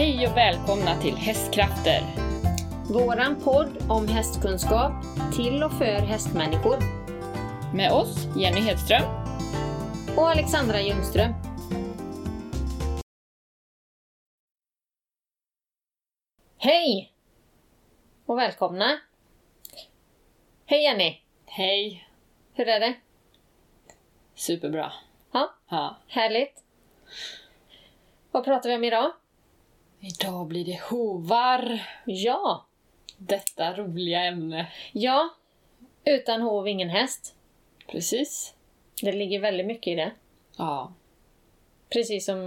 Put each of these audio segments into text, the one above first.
Hej och välkomna till Hästkrafter. Våran podd om hästkunskap till och för hästmänniskor. Med oss Jenny Hedström. Och Alexandra Ljungström. Hej! Och välkomna! Hej Jenny! Hej. Hur är det? Superbra. Ja, Ja. härligt. Vad pratar vi om idag? Idag blir det hovar. Ja, Detta roliga ämne. ja. Utan hov, ingen häst. Precis. Det ligger väldigt mycket i det. Ja. Precis som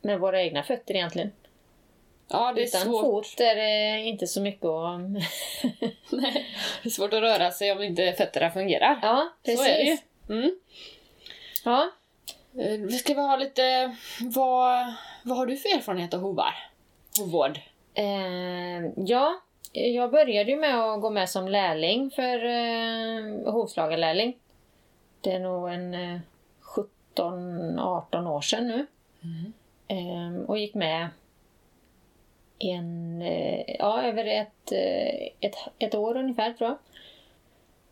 med våra egna fötter egentligen. Ja, det är Utan svårt. fot är det inte så mycket att... Nej, det är svårt att röra sig om inte fötterna fungerar. ja, precis. Så är det ju. Mm. Ja, Vi ska ha lite... Vad, vad har du för erfarenhet av hovar? Hovvård? eh, ja, jag började ju med att gå med som lärling för eh, hovslagarlärling. Det är nog en eh, 17-18 år sedan nu. Mm. Eh, och gick med en, eh, ja, över ett, eh, ett, ett år ungefär tror jag.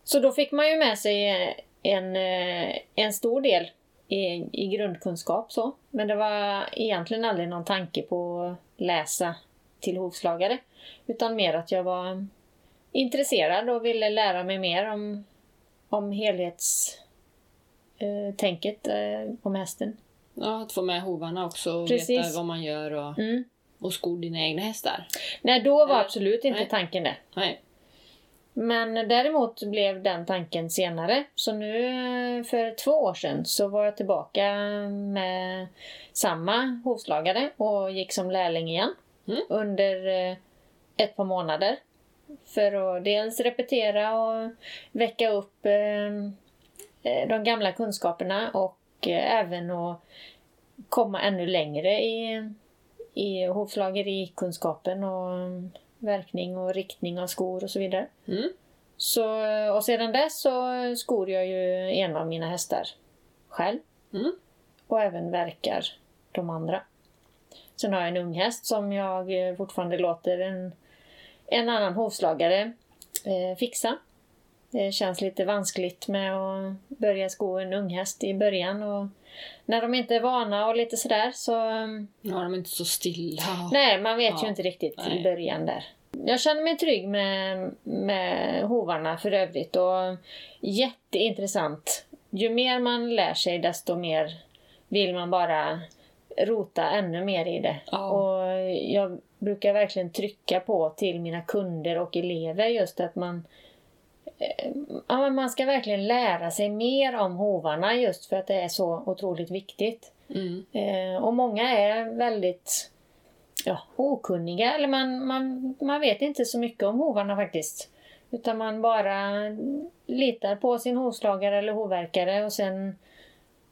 Så då fick man ju med sig eh, en, eh, en stor del i, i grundkunskap så. Men det var egentligen aldrig någon tanke på att läsa till hovslagare. Utan mer att jag var intresserad och ville lära mig mer om, om helhetstänket eh, om hästen. Ja, att få med hovarna också och Precis. veta vad man gör och, Mm. och skor dina egna hästar. Nej, då var Eller- absolut inte nej. tanken det. Nej. Men däremot blev den tanken senare. Så nu för två år sedan så var jag tillbaka med samma hovslagare och gick som lärling igen. Mm. Under eh, ett par månader. För att dels repetera och väcka upp eh, eh, de gamla kunskaperna och även att komma ännu längre i, i hovslagerikunskapen och verkning och riktning av skor och så vidare. Mm. Så, och sedan dess så skor jag ju en av mina hästar själv. Mm. Och även verkar de andra. Sen har jag en ung häst som jag fortfarande låter en, en annan hovslagare eh, fixa. Det känns lite vanskligt med att börja sko en ung häst i början. Och när de inte är vana och lite sådär så... mm, Nu har de inte så stilla. Nej, man vet Ja. ju inte riktigt Nej. i början där. Jag känner mig trygg med, med hovarna för övrigt och jätteintressant. Ju mer man lär sig desto mer vill man bara rota ännu mer i det. Ja. Och jag brukar verkligen trycka på till mina kunder och elever just att man ja, man ska verkligen lära sig mer om hovarna just för att det är så otroligt viktigt. Mm. Eh, och många är väldigt ja, okunniga, eller man, man, man vet inte så mycket om hovarna faktiskt. Utan man bara litar på sin hovslagare eller hovverkare och sen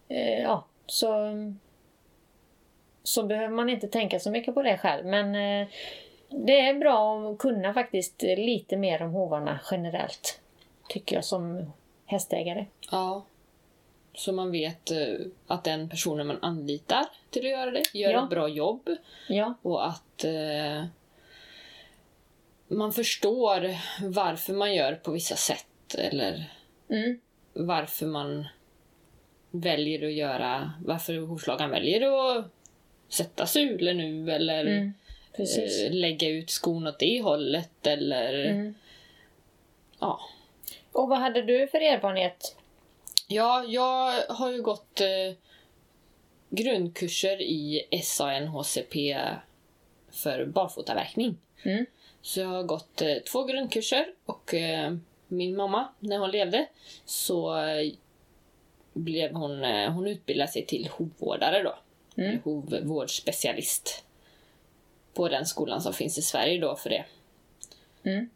eh, ja, så, så behöver man inte tänka så mycket på det själv. Men eh, det är bra att kunna faktiskt lite mer om hovarna generellt. Tycker jag som hästägare. Ja. Så man vet eh, att den personen man anlitar till att göra det gör Ja. ett bra jobb. Ja, Och att eh, man förstår varför man gör på vissa sätt. Eller mm, varför man väljer att göra... Varför hovslagaren väljer att sätta sulor nu eller mm, eh, lägga ut skon åt det hållet. Eller... Mm. Ja. Och vad hade du för erfarenhet? Ja, jag har ju gått eh, grundkurser i SANHCP för barfotaverkning. Mm. Så jag har gått eh, två grundkurser och eh, min mamma, när hon levde, så eh, blev hon, eh, hon utbildade sig till hovvårdare då. Mm. Hovvårdsspecialist. På den skolan som finns i Sverige då för det. Mm.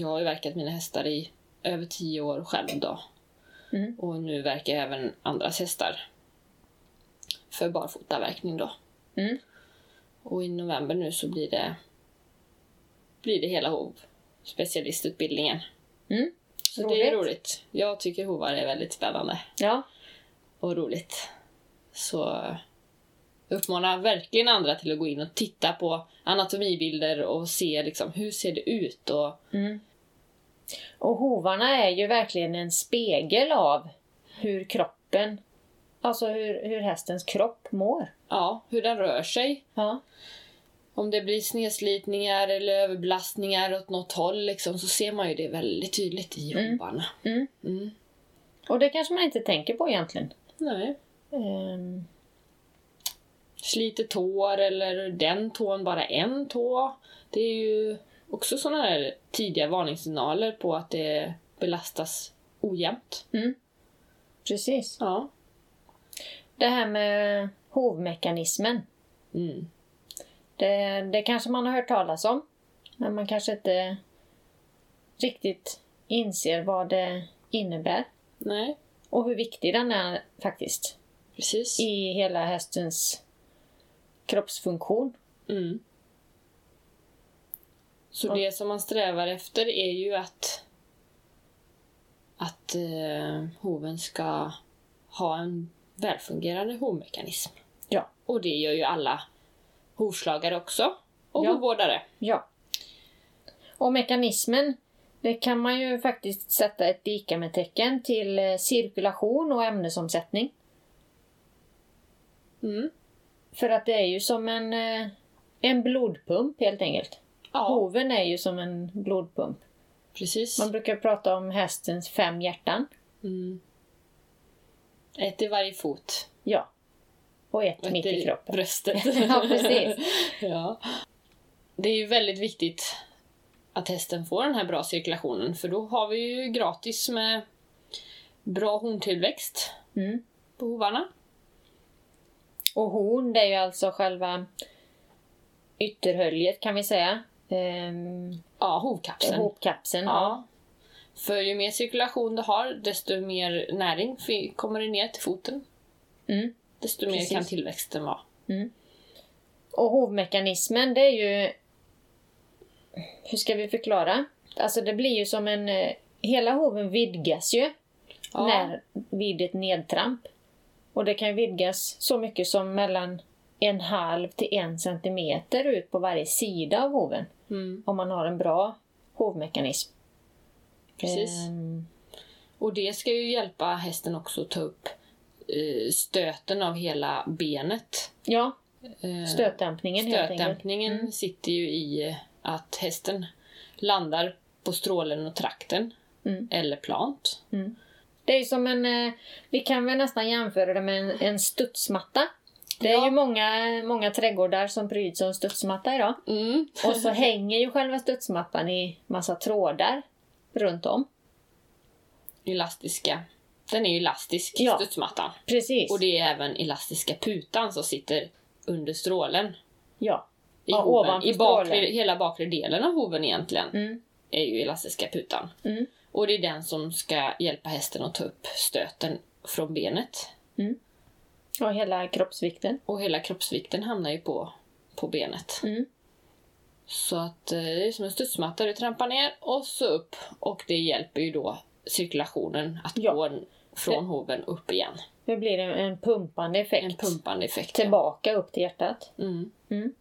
Jag har ju verkat mina hästar i över tio år själv då. Mm. Och nu verkar jag även andras hästar. För barfotaverkning då. Mm. Och i november nu så blir det blir det hela hov. Specialistutbildningen. Mm. Så det är roligt. Jag tycker hovar är väldigt spännande Ja, och roligt. Så Jag uppmanar verkligen andra till att gå in och titta på anatomibilder och se liksom, hur ser det ut och Mm. Och hovarna är ju verkligen en spegel av hur kroppen, alltså hur, hur hästens kropp mår. ja, hur den rör sig. Ja. Om det blir snedslitningar eller överbelastningar åt något håll liksom, så ser man ju det väldigt tydligt i Mm. hovarna. Mm. Mm. Och det kanske man inte tänker på egentligen. Nej. Ehm, Sliter tår eller den tån bara en tå. Det är ju också sådana här tidiga varningssignaler på att det belastas ojämnt. precis. Ja. Det här med hovmekanismen. Mm. Det, det kanske man har hört talas om. Men man kanske inte riktigt inser vad det innebär. Nej, Och hur viktig den är faktiskt. precis. I hela hästens kroppsfunktion. Mm. Så Ja. det som man strävar efter är ju att att eh, hoven ska ha en välfungerande hovmekanism. Ja. Och det gör ju alla hovslagare också. Och Ja. hovvårdare. Ja. Och mekanismen, det kan man ju faktiskt sätta ett lika med tecken till eh, cirkulation och ämnesomsättning. Mm. För att det är ju som en, eh, en blodpump helt enkelt. Ja, Hoven är ju som en blodpump. precis. Man brukar prata om hästens fem hjärtan. Mm. Ett i varje fot. Ja. Och ett Ett mitt i kroppen. bröstet. Ja, precis. ja. Det är ju väldigt viktigt att hästen får den här bra cirkulationen för då har vi ju gratis med bra horntillväxt Mm. på hovarna. Och horn, det är ju alltså själva ytterhöljet kan vi säga. Ehm, Ja, hovkapseln. Hopkapseln. Ja. Ja. För ju mer cirkulation du har, desto mer näring kommer det ner till foten. Mm. Desto mer Precis. kan tillväxten vara. Och hovmekanismen, det är ju... Hur ska vi förklara? Alltså det blir ju som en... eh, Hela hoven vidgas ju Ja. när, vid ett nedtramp. Och det kan vidgas så mycket som mellan en halv till en centimeter ut på varje sida av hoven. Mm, Om man har en bra hovmekanism. precis. Ehm, Och det ska ju hjälpa hästen också att ta upp eh, stöten av hela benet. ja, Eh, stötdämpningen helt enkelt. Stötdämpningen Mm. sitter ju i att hästen landar på strålen och trakten. Mm. Eller plant. Det är som en... eh, Vi kan väl nästan jämföra det med en, en studsmatta. Det är ju många, många trädgårdar som pryds som studsmatta idag. Mm. Och så hänger ju själva studsmattan i massa trådar runt om. Elastiska. Den är ju elastisk, Ja. studsmattan. Precis. Och det är även elastiska putan som sitter under strålen. Ja. I, Ja, hoven. I bakre, hela bakre delen av hoven egentligen Mm. är ju elastiska putan. Mm. Och det är den som ska hjälpa hästen att ta upp stöten från benet. Och hela kroppsvikten. Och hela kroppsvikten hamnar ju på, på benet. Mm. Så att eh, det är som en studsmatta, du trampar ner och så upp. Och det hjälper ju då cirkulationen att Ja. gå från hoven upp igen. Det blir en, en pumpande effekt. En pumpande effekt. ja. Tillbaka upp till hjärtat. Mm. Mm.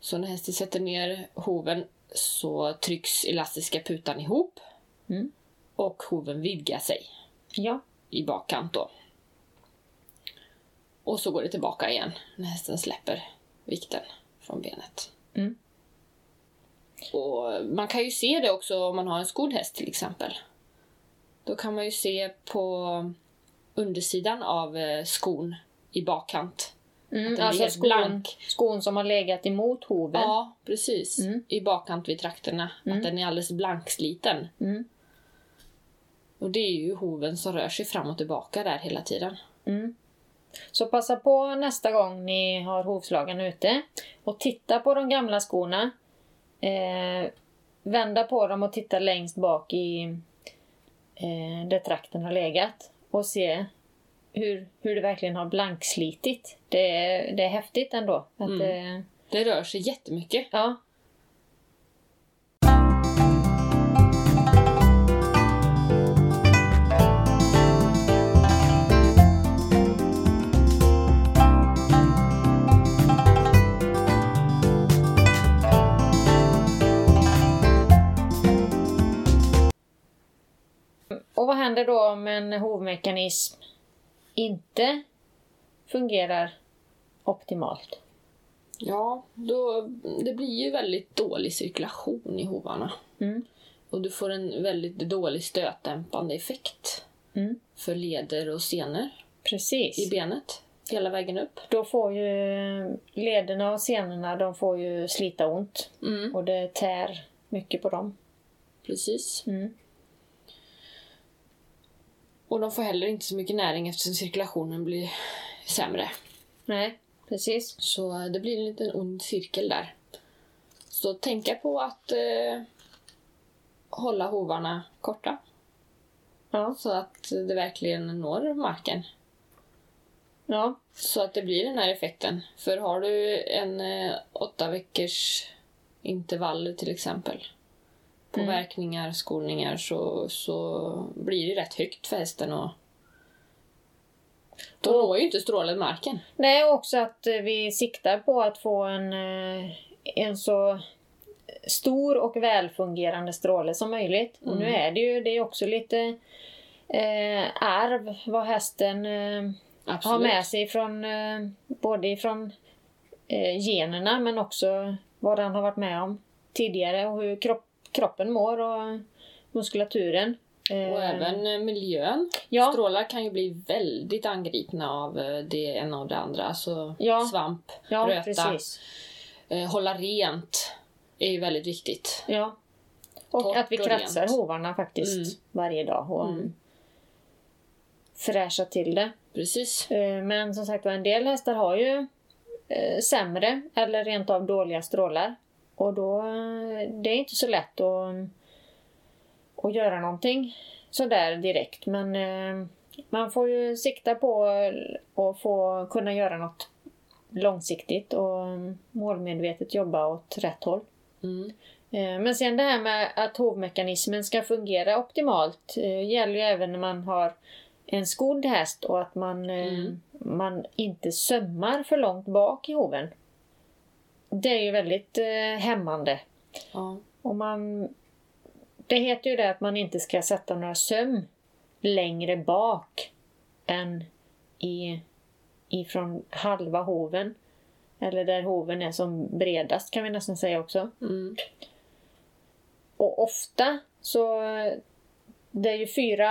Så när hästen sätter ner hoven så trycks elastiska putan ihop. Mm. Och hoven vidgar sig Ja. i bakkant då. Och så går det tillbaka igen när hästen släpper vikten från benet. Mm. Och man kan ju se det också om man har en skodd häst till exempel. Då kan man ju se på undersidan av eh, skon i bakkant. Mm. Alltså skon, blank. skon som har legat emot hoven. Ja, precis. Mm. I bakkant vid trakterna. Mm. Att den är alldeles blanksliten. Mm. Och det är ju hoven som rör sig fram och tillbaka där hela tiden. Mm. Så passa på nästa gång ni har hovslagen ute och titta på de gamla skorna. Eh, vända på dem och titta längst bak i eh, där trakten har legat och se hur, hur det verkligen har blankslitit. Det är, det är häftigt ändå. Att, Mm. eh, Det rör sig jättemycket. ja, händer då om en hovmekanism inte fungerar optimalt? Ja, då, det blir ju väldigt dålig cirkulation i hovarna. Mm. Och du får en väldigt dålig stötdämpande effekt Mm. för leder och senor i Precis. benet hela vägen upp. Då får ju lederna och senorna de får ju slita ont Mm, och det tär mycket på dem. precis. Mm. Och de får heller inte så mycket näring eftersom cirkulationen blir sämre. Nej, precis. Så det blir en liten ond cirkel där. Så tänka på att eh, hålla hovarna korta Ja. så att det verkligen når marken. ja. Så att det blir den här effekten. För har du en eh, åtta veckors intervaller till exempel Mm. verkningar, skolningar så, så blir det rätt högt för hästen och då Och- når ju inte strålen marken. Nej, också att eh, vi siktar på att få en, eh, en så stor och välfungerande stråle som möjligt. Och nu Mm. är det ju det är också lite eh, arv vad hästen eh, har med sig från eh, både ifrån eh, generna men också vad den har varit med om tidigare och hur kropp, kroppen mår och muskulaturen. Eh, Och även eh, miljön. ja, Strålar kan ju bli väldigt angripna av eh, det ena och det andra. Alltså Ja. svamp, ja röta, precis. eh, hålla rent är ju väldigt viktigt. Ja. Och Torrt att vi kratsar rent. hovarna faktiskt Mm. varje dag och Mm. fräscha till det. Precis. Eh, Men som sagt en del hästar har ju eh, sämre eller rent av dåliga strålar. Och då det är inte så lätt att, att göra någonting sådär direkt. Men eh, man får ju sikta på att få kunna göra något långsiktigt och målmedvetet jobba åt rätt håll. Mm. Eh, Men sen det här med att hovmekanismen ska fungera optimalt eh, gäller ju även när man har en skodd häst och att man, eh, Mm. man inte sömmar för långt bak i hoven. Det är ju väldigt eh, hämmande. Ja. Och man, det heter ju det att man inte ska sätta några söm längre bak än i, ifrån halva hoven. Eller där hoven är som bredast kan vi nästan säga också. Mm. Och ofta så det är ju fyra,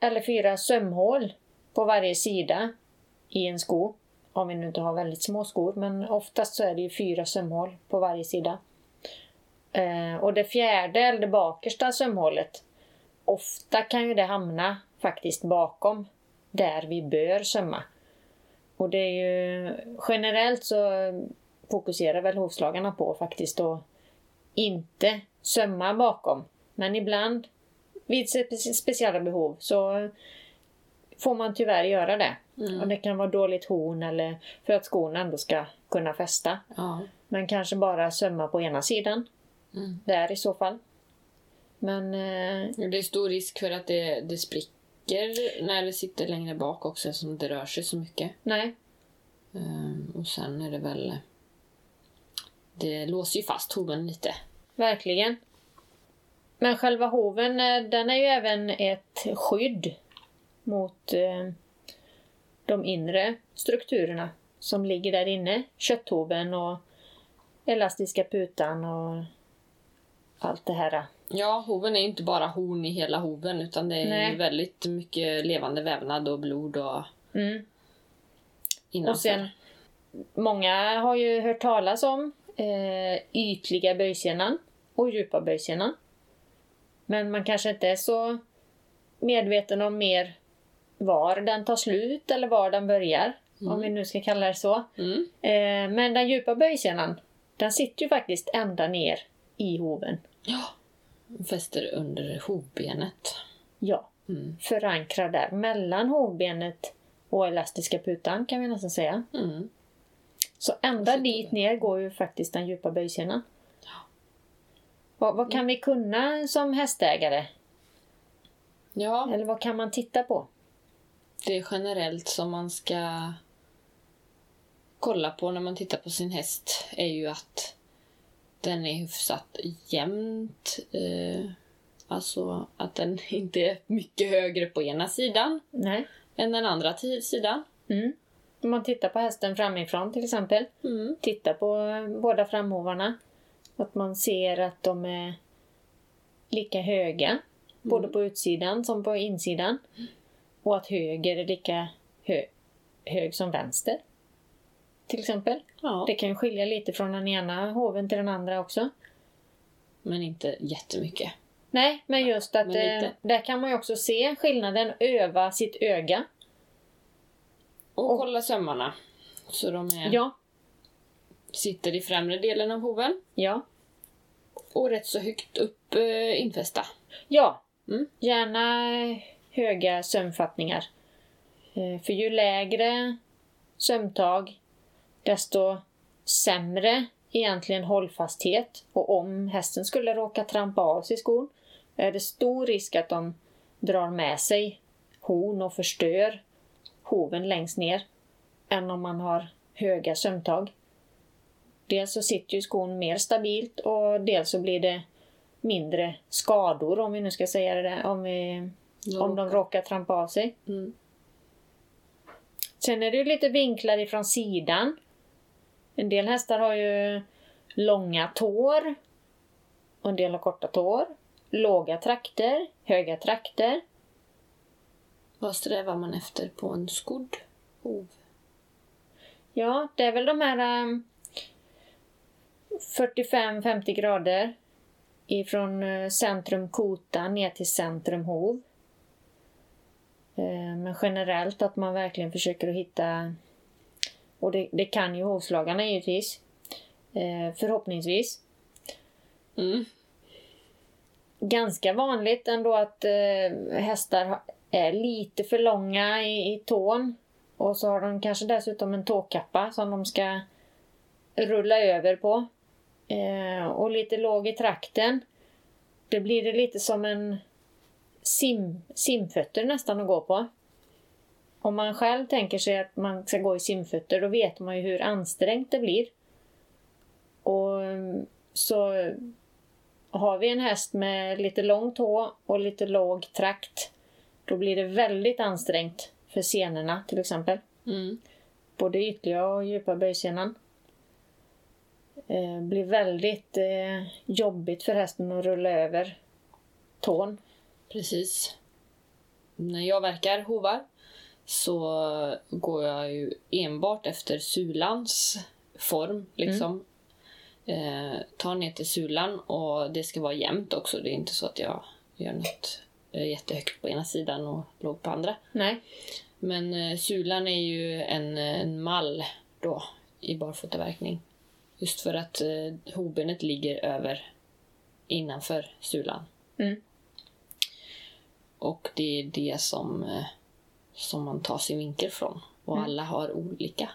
eller fyra sömhål på varje sida i en sko. Om vi nu inte har väldigt små skor, men oftast så är det ju fyra sömhål på varje sida. Eh, och det fjärde, eller det bakersta sömhålet, ofta kan ju det hamna faktiskt bakom där vi bör sömma. Och det är ju generellt så fokuserar väl hovslagarna på faktiskt att inte sömma bakom. Men ibland vid speciella behov så får man tyvärr göra det. Mm. Och det kan vara dåligt horn eller för att skon ändå ska kunna fästa. Ja. Men kanske bara sömma på ena sidan. Mm. Där i så fall. Men eh, Det är stor risk för att det, det spricker när det sitter längre bak också eftersom det rör sig så mycket. nej, Ehm, och sen är det väl... Det låser ju fast hoven lite. verkligen. Men själva hoven eh, den är ju även ett skydd mot eh, de inre strukturerna som ligger där inne. Kötthoven och elastiska putan och allt det här. Ja, hoven är inte bara horn i hela hoven utan det är Nej. väldigt mycket levande vävnad och blod och Mm. innanför. Och sen, många har ju hört talas om eh, ytliga böjsenan och djupa böjsenan. Men man kanske inte är så medveten om mer var den tar slut eller var den börjar. Om vi nu ska kalla det så. Mm. Eh, men den djupa böjsenan, den sitter ju faktiskt ända ner i hoven. Ja. Fäster under hovbenet. Ja, Mm. förankrad där mellan hovbenet och elastiska putan kan vi nästan säga. Mm. Så ända dit ner går ju faktiskt den djupa böjsenan. Ja. Vad, vad kan vi kunna som hästägare? Ja, Eller vad kan man titta på? Det är generellt som man ska kolla på när man tittar på sin häst är ju att den är hyfsat jämnt eh, Alltså att den inte är mycket högre på ena sidan Nej. än den andra sidan. Mm. Om man tittar på hästen framifrån till exempel. Mm. Titta på eh, båda framhovarna. Att man ser att de är lika höga. Både på utsidan som på insidan. Och att höger är lika hö hög som vänster. Till exempel. Ja, Det kan skilja lite från den ena hoven till den andra också. men inte jättemycket. Nej, men just att Men eh, där kan man ju också se skillnaden, öva sitt öga. Och kolla sömmarna. Så de är, Ja, sitter i främre delen av hoven ja, och rätt så högt upp eh, infästa. ja. Mm. Gärna höga sömnfattningar. Eh, för ju lägre sömntag desto sämre egentligen hållfasthet. Och om hästen skulle råka trampa av sig skon är det stor risk att de drar med sig horn och förstör hoven längst ner än om man har höga sömntag. Dels så sitter ju skon mer stabilt och dels så blir det mindre skador om vi nu ska säga det där, om, vi, om de råkar trampa av sig. Mm. Sen är det ju lite vinklar ifrån sidan. En del hästar har ju långa tår. Och en del har korta tår. Låga trakter, höga trakter. Vad strävar man efter på en skodd hov? Ja, det är väl de här um, 45-50 grader ifrån eh, centrum kota ner till centrum hov. Eh, Men generellt att man verkligen försöker att hitta, och det, det kan ju hovslagarna givetvis, eh, förhoppningsvis. Mm. Ganska vanligt ändå att eh, hästar är lite för långa i, i tån. Och så har de kanske dessutom en tåkappa som de ska rulla över på. Eh, och lite låg i trakten. Det blir det lite som en sim, simfötter nästan att gå på. Om man själv tänker sig att man ska gå i simfötter då vet man ju hur ansträngt det blir. Och mm, så har vi en häst med lite lång tå och lite låg trakt, då blir det väldigt ansträngt för senorna till exempel. Mm. Både ytliga och djupa böjsenan. Eh, blir väldigt eh, jobbigt för hästen att rulla över tån. Precis. När jag verkar hovar så går jag ju enbart efter sulans form. Liksom. Eh, tar ner till sulan och det ska vara jämnt också. Det är inte så att jag gör något eh, jättehögt på ena sidan och lågt på andra. Nej. Men eh, sulan är ju en, en mall då i barfotaverkning. Just för att eh, hovbenet ligger över innanför sulan. Mm. Och det är det som, eh, som man tar sin vinkel från. Och Mm. alla har olika.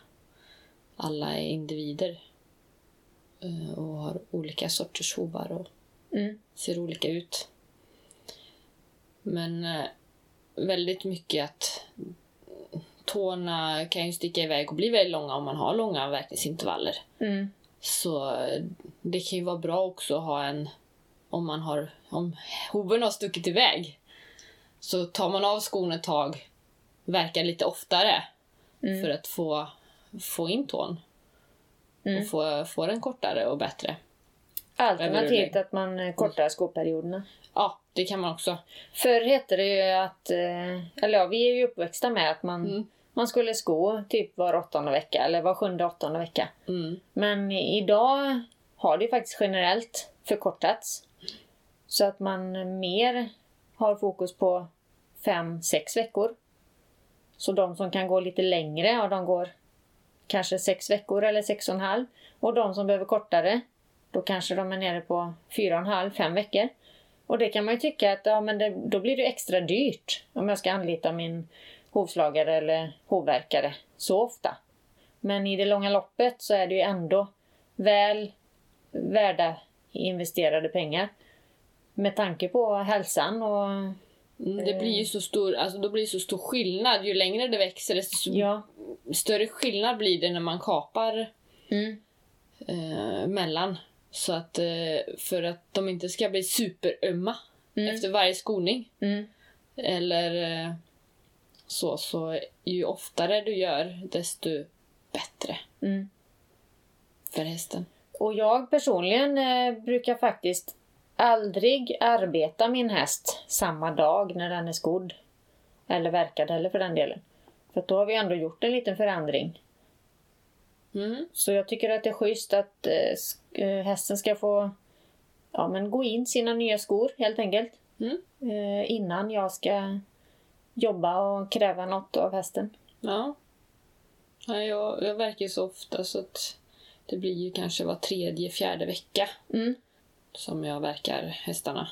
Alla är individer. eh, Och har olika sorters hovar och Mm. ser olika ut. Men eh, väldigt mycket att tårna kan ju sticka iväg och bli väldigt långa om man har långa verkningsintervaller. Mm. Så det kan ju vara bra också att ha en... Om man har... Om hoven har stuckit iväg så tar man av skon ett tag, verkar lite oftare Mm. för att få, få in tån Mm. och få, få den kortare och bättre. Alternativt att man eh, kortar skoperioderna. Ja, det kan man också. Förr hette det ju att, eh, eller ja, vi är ju uppväxta med att man, Mm. man skulle sko typ var åttonde vecka eller var sjunde åttonde vecka. Mm. Men idag har det ju faktiskt generellt förkortats. Så att man mer har fokus på fem, sex veckor. Så de som kan gå lite längre, ja, de går kanske sex veckor eller sex och en halv. Och de som behöver kortare, då kanske de är nere på fyra och en halv, fem veckor. Och det kan man ju tycka att ja, men det, då blir det extra dyrt om jag ska anlita min hovslagare eller hovverkare så ofta. Men i det långa loppet så är det ju ändå väl värda investerade pengar. Med tanke på hälsan och Mm, Det blir ju så stor, alltså då blir det så stor skillnad. Ju längre det växer desto ja. större skillnad blir det när man kapar Mm, eh, mellan. Så att eh, för att de inte ska bli superömma Mm. efter varje skoning. Mm. Eller eh, så, så ju oftare du gör, desto bättre Mm. för hästen. Och jag personligen eh, brukar faktiskt aldrig arbeta min häst samma dag när den är skodd. Eller verkad heller för den delen. För då har vi ändå gjort en liten förändring. Mm. Så jag tycker att det är schysst att eh, eh, hästen ska få ja, men gå in sina nya skor helt enkelt. Mm. Eh, innan jag ska jobba och kräva något av hästen. Ja. ja jag, jag verkar ju så ofta så att det blir ju kanske var tredje, fjärde vecka Mm. Som jag verkar hästarna.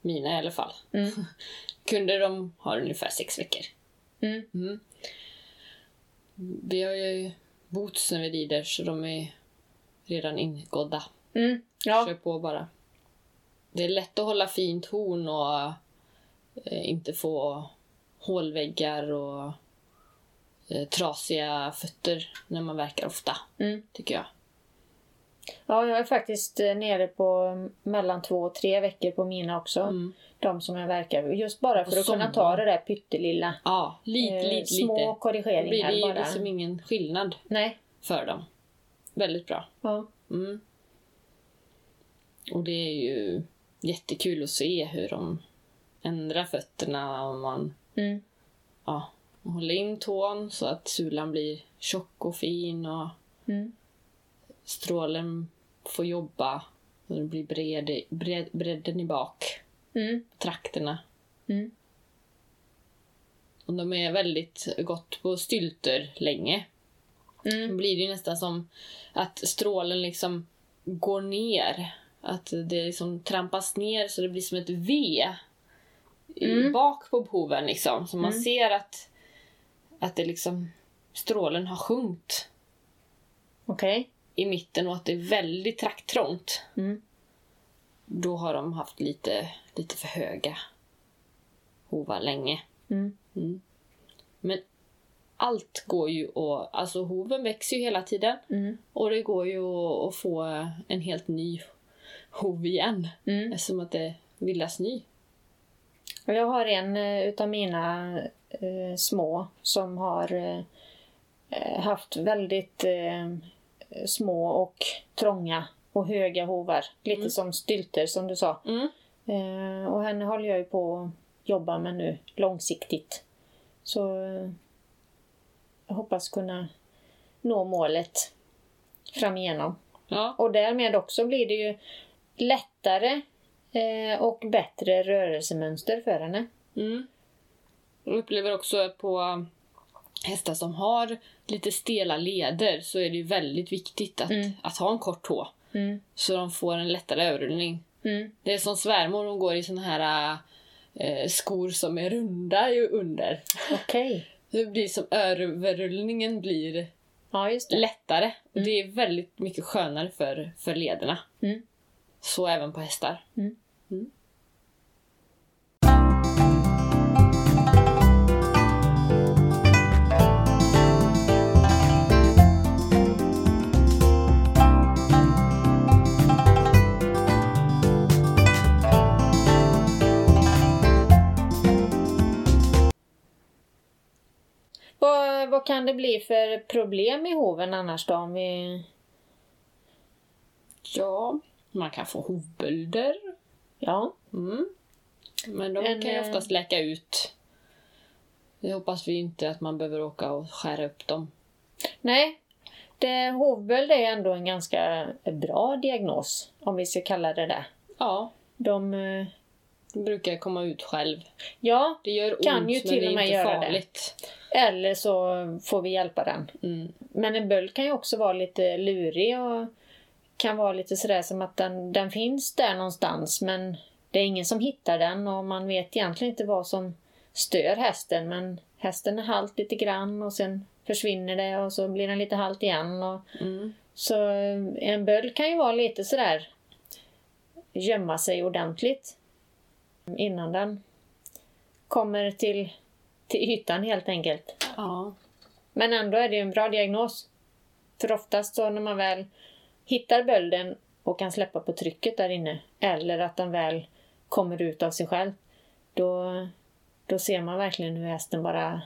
Mina i alla fall. Mm. Kunder de har ungefär sex veckor. Mm. Mm. Vi har ju boots när vi rider så de är redan ingådda. Mm. Ja. Kör på bara. Det är lätt att hålla fint horn och eh, inte få hålväggar och eh, trasiga fötter när man verkar ofta, Mm. tycker jag. Ja, jag är faktiskt eh, nere på mellan två och tre veckor på mina också. Mm. De som jag verkar Just bara för att kunna ta det där pyttelilla. Ja, lite, eh, lite, små lite. Då blir korrigeringar det bara. liksom ingen skillnad Nej. för dem. Väldigt bra. Ja. Mm. Och det är ju jättekul att se hur de ändrar fötterna och man Mm. ja, håller in tån så att sulan blir tjock och fin och Mm. Strålen får jobba och det blir bred, bred, bredden i bak, Mm. trakterna. Mm. Och de är väldigt gott på stylter länge. Då Mm. blir det ju nästan som att strålen liksom går ner. Att det liksom trampas ner så det blir som ett V Mm. bak på hoven liksom. Så man Mm. ser att, att det liksom strålen har sjunkit Okej. I mitten och att det är väldigt trakttrångt. Mm. Då har de haft lite, lite för höga hovar länge. Mm. Mm. Men allt går ju att... Alltså hoven växer ju hela tiden. Mm. Och det går ju att- få en helt ny hov igen. Mm. Eftersom att det villas ny. Och jag har en eh, utav mina eh, små som har eh, haft väldigt eh, små och trånga och höga hovar. Lite Mm. som stylter som du sa. Mm. Eh, och henne håller jag ju på att jobba med nu långsiktigt. Så eh, jag hoppas kunna nå målet framigenom. Ja. Och därmed också blir det ju lättare eh, och bättre rörelsemönster för henne. Mm. Jag upplever också på hästar som har lite stela leder så är det ju väldigt viktigt att, Mm. att ha en kort tå. Mm. Så de får en lättare överrullning. Mm. Det är som svärmor, hon går i såna här eh, skor som är runda ju under. Okej. Det blir som överrullningen blir Ja, det. lättare. Och det är väldigt mycket skönare för, för lederna. Mm. Så även på hästar. Vad, vad kan det bli för problem i hoven annars då? Om vi... Ja, man kan få hovbölder. Ja. Mm. Men de En, kan ju eh, oftast läka ut. Det hoppas vi inte att man behöver åka och skära upp dem. Nej. Det, hovböld är ändå en ganska bra diagnos, om vi ska kalla det det. Ja, De... eh, de brukar komma ut själv. Ja, Det gör Kan ont ju men till det är och med inte göra det. Eller så får vi hjälpa den. Mm. Men en böld kan ju också vara lite lurig och kan vara lite sådär som att den, den finns där någonstans men det är ingen som hittar den och man vet egentligen inte vad som stör hästen men hästen är halt lite grann och sen försvinner det och så blir den lite halt igen. Och, Mm. så eh, en böld kan ju vara lite sådär gömma sig ordentligt innan den kommer till, till ytan helt enkelt. Ja. Men ändå är det en bra diagnos. För oftast så när man väl hittar bölden och kan släppa på trycket där inne, eller att den väl kommer ut av sig själv. Då, då ser man verkligen hur hästen bara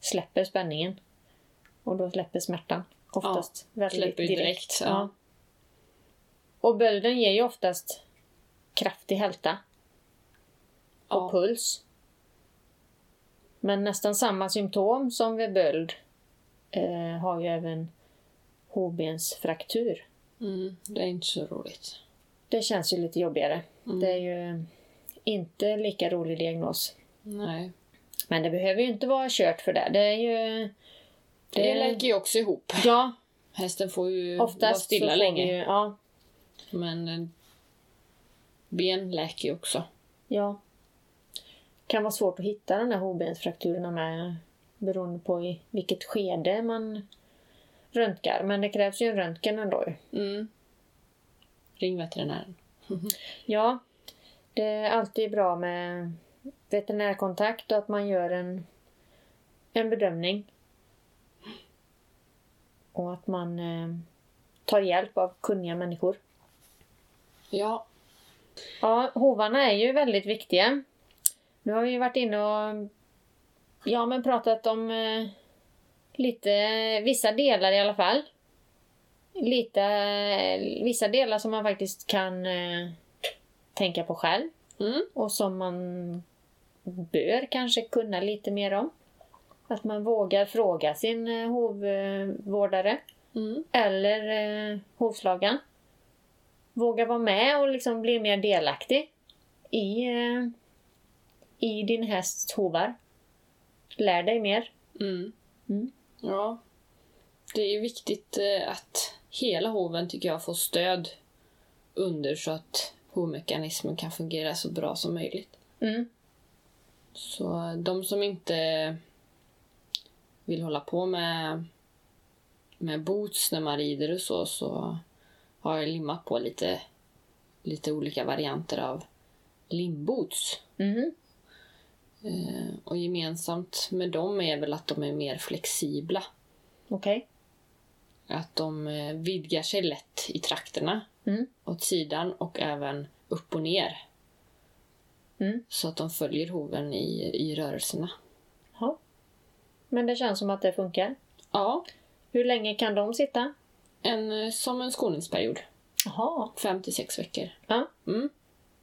släpper spänningen. Och då släpper smärtan. Oftast väldigt Släpper ju direkt. direkt. Ja. Och bölden ger ju oftast kraftig hälta och Ja. puls. Men nästan samma symptom som vid böld eh, har ju även hovbensfraktur. Mm, det är inte så roligt. Det känns ju lite jobbigare. Mm. Det är ju inte lika rolig diagnos. Nej. Men det behöver ju inte vara kört för det. Det är ju... Det läker ju också ihop. Ja, Hästen får ju vara oftast stilla så får länge. ju... Ja, Men eh, ben läker ju också. ja. Kan vara svårt att hitta de där hovbensfrakturerna med beroende på i vilket skede man röntgar. Men det krävs ju en röntgen ändå. Mm. Ring veterinären. Ja, det är alltid bra med veterinärkontakt och att man gör en, en bedömning. Och att man eh, tar hjälp av kunniga människor. Ja. Ja, hovarna är ju väldigt viktiga. Nu har vi varit inne och ja, men pratat om eh, lite, vissa delar i alla fall. Lite, eh, vissa delar som man faktiskt kan eh, tänka på själv Mm. och som man bör kanske kunna lite mer om. Att man vågar fråga sin eh, hovvårdare Mm. eller eh, hovslagaren. Våga vara med och liksom bli mer delaktig i, eh, i din hästs hovar. Lär dig mer. Mm. Mm. Ja. Det är viktigt eh, att hela hoven tycker jag får stöd under så att hovmekanismen kan fungera så bra som möjligt. Mm. Så de som inte vill hålla på med, med boots när man rider och så, så har jag limmat på lite, lite olika varianter av limboots. Mhm. Eh, och gemensamt med dem är väl att de är mer flexibla. Okej. Att de eh, vidgar sig lätt i trakterna Mm. åt sidan och även upp och ner. Mm. Så att de följer hoven i, i rörelserna. Ja. Men det känns som att det funkar. Ja, Hur länge kan de sitta? en, eh, som en skolningsperiod. Jaha. Fem till sex veckor. Ja. Mm.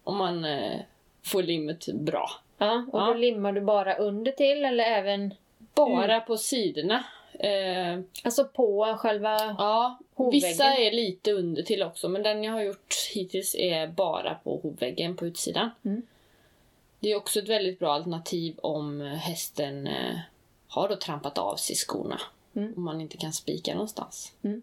Om man eh, får limmet bra. Ja, och Ja. då limmar du bara under till eller även Bara på sidorna. Eh, alltså på själva... ja, Hovväggen. vissa är lite under till också, men den jag har gjort hittills är bara på hovväggen på utsidan. Mm. Det är också ett väldigt bra alternativ om hästen eh, har då trampat av sig skorna. Mm. Om man inte kan spika någonstans. Mm.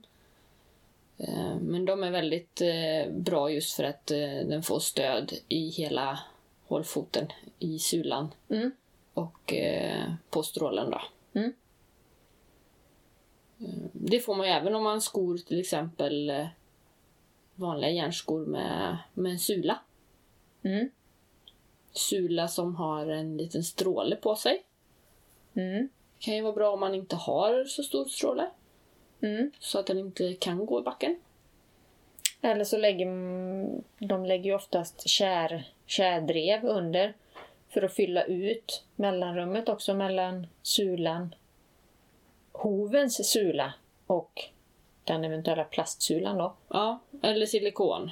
Eh, Men de är väldigt eh, bra just för att eh, den får stöd i hela hålfoten, i sulan Mm. och eh, på strålen. Då. Mm. Eh, Det får man ju även om man skor till exempel eh, vanliga järnskor med, med en sula. Mm. Sula som har en liten stråle på sig. Mm. kan ju vara bra om man inte har så stor stråle. Mm. Så att den inte kan gå i backen. Eller så lägger de lägger ju oftast kär, kärdrev under för att fylla ut mellanrummet också mellan sulan, hovens sula och den eventuella plastsulan då. Ja, eller silikon.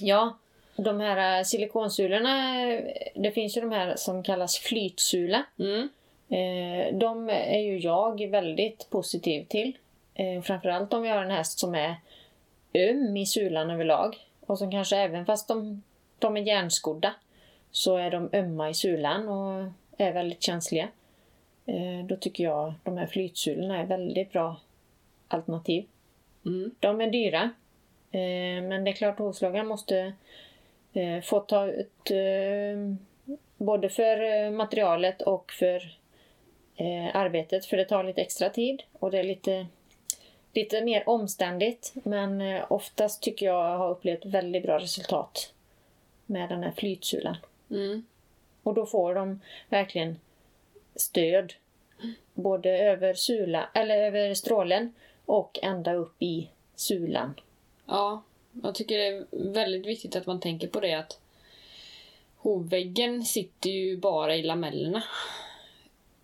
Ja, de här eh, silikonsulorna, eh, det finns ju de här som kallas flytsula. Mm. Eh, De är ju jag väldigt positiv till. Framförallt om vi har en häst som är öm i sulan överlag. Och som kanske även fast de, de är järnskodda så är de ömma i sulan och är väldigt känsliga. Eh, Då tycker jag de här flytsulorna är väldigt bra alternativ. Mm. De är dyra. Eh, Men det är klart hovslagaren måste eh, få ta ut både för materialet och för arbetet. För det tar lite extra tid och det är lite, lite mer omständigt. Men oftast tycker jag har upplevt väldigt bra resultat med den här flytsulan. Mm. Och då får de verkligen stöd. Både över sula, eller över strålen och ända upp i sulan. Ja, jag tycker det är väldigt viktigt att man tänker på det att hovväggen sitter ju bara i lamellerna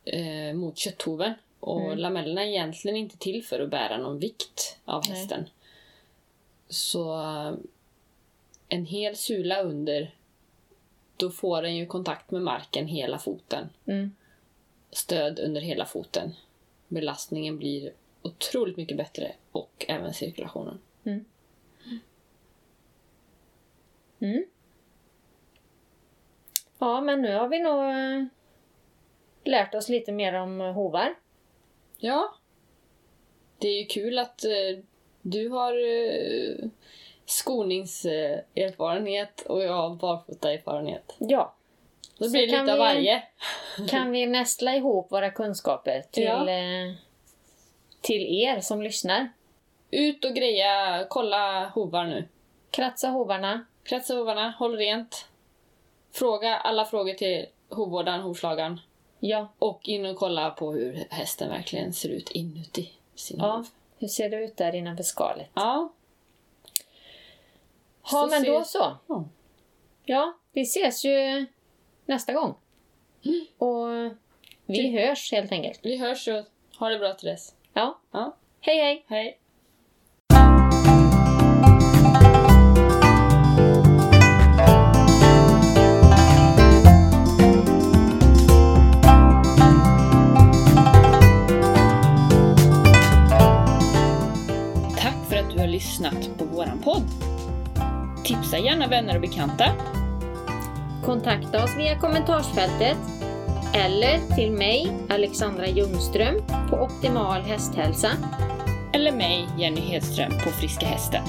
eh, mot kötthoven. Och Mm. lamellerna är egentligen inte till för att bära någon vikt av Nej. hästen. Så eh, en hel sula under, då får den ju kontakt med marken hela foten. Mm. Stöd under hela foten. Belastningen blir otroligt mycket bättre och även cirkulationen. Mm. Ja, men nu har vi nog eh, lärt oss lite mer om eh, hovar. Ja. Det är ju kul att eh, du har skoningserfarenhet och jag har barfotaerfarenhet. Ja, Då blir det lite av varje. kan vi nästla ihop våra kunskaper till, Ja. eh, till er som lyssnar. Ut och greja, kolla hovar nu. Kratsa hovarna. Kratsa hovarna, håll rent. Fråga alla frågor till hovvårdaren, hovslagaren. Ja, Och in och kolla på hur hästen verkligen ser ut inuti sin Ja. hov. hur ser det ut där innanför skalet? Ja. Ja, Så men då så. Ja. Ja, vi ses ju nästa gång. Och vi hörs helt enkelt. Vi hörs och ha det bra till dess. Ja, Ja. hej hej! Hej. Tack för att du har lyssnat på våran podd. Tipsa gärna vänner och bekanta. Kontakta oss via kommentarsfältet eller till mig, Alexandra Ljungström, på Optimal Hästhälsa. Eller mig, Jenny Hedström, på Friska Hästen.